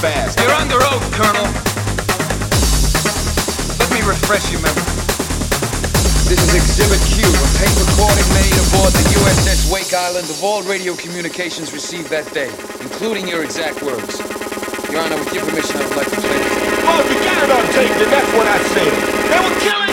fast. You're under oath, Colonel. Let me refresh your memory. This is Exhibit Q, a tape recording made aboard the USS Wake Island of all radio communications received that day, including your exact words. Your Honor, with your permission, I would like to play this. Well, oh, if you got it on tape, then that's what I said. They were killing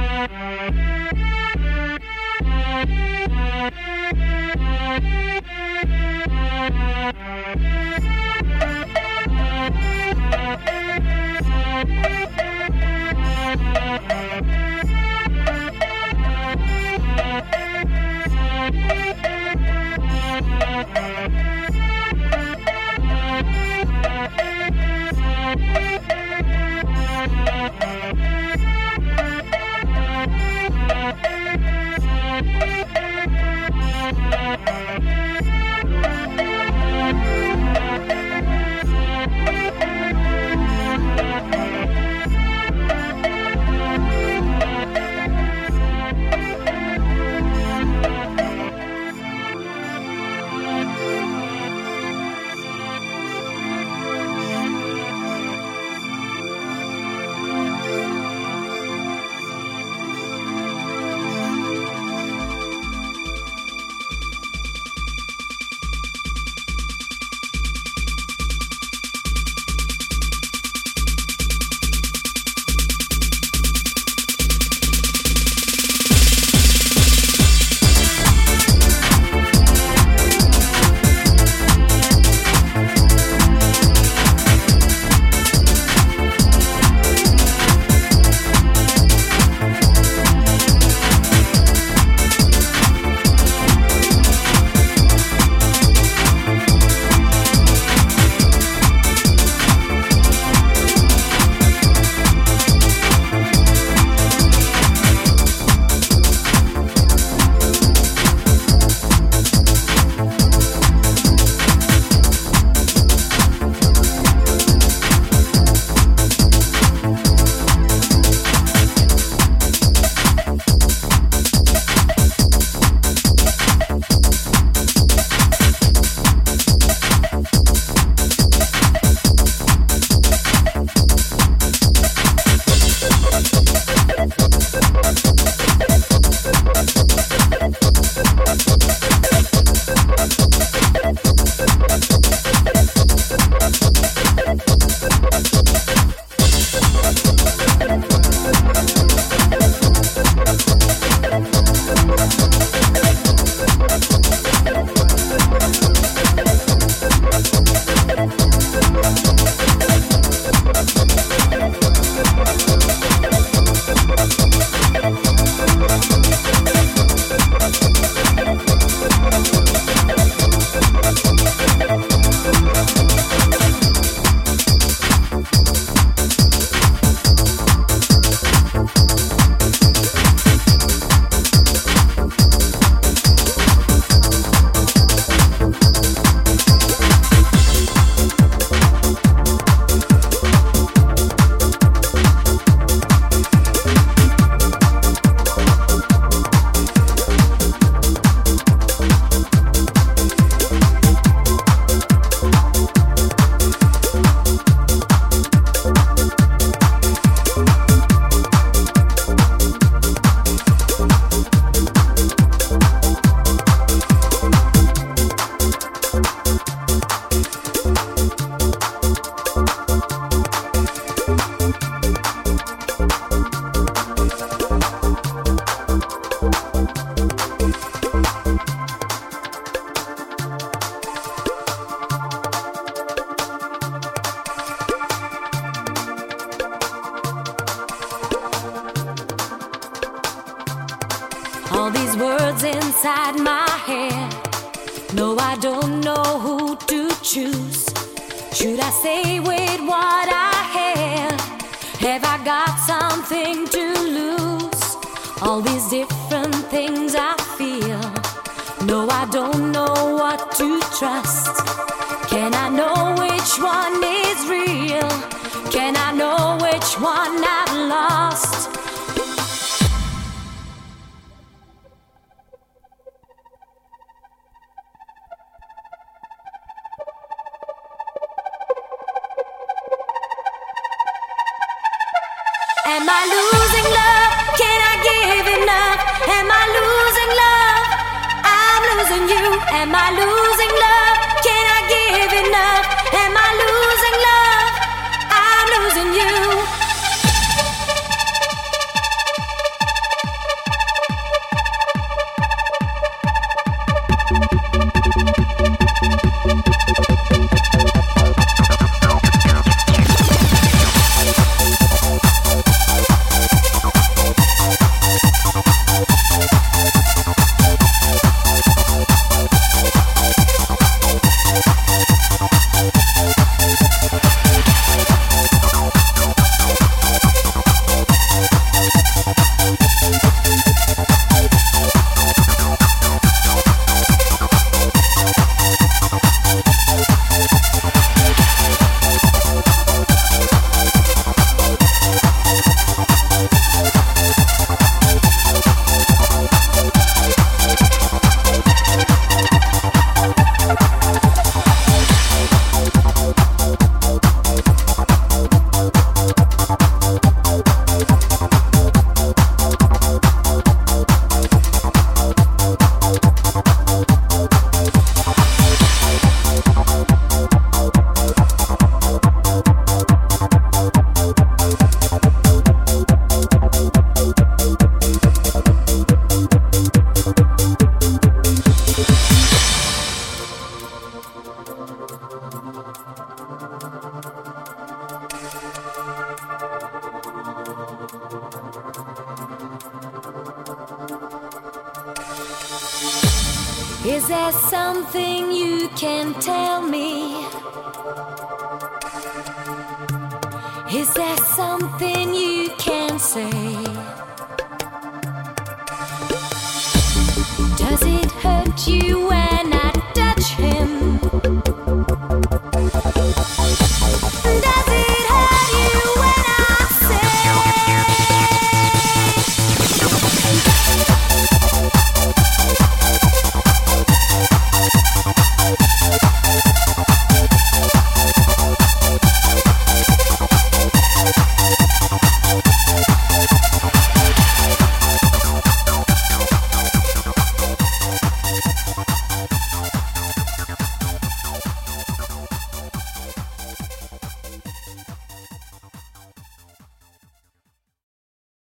Yeah.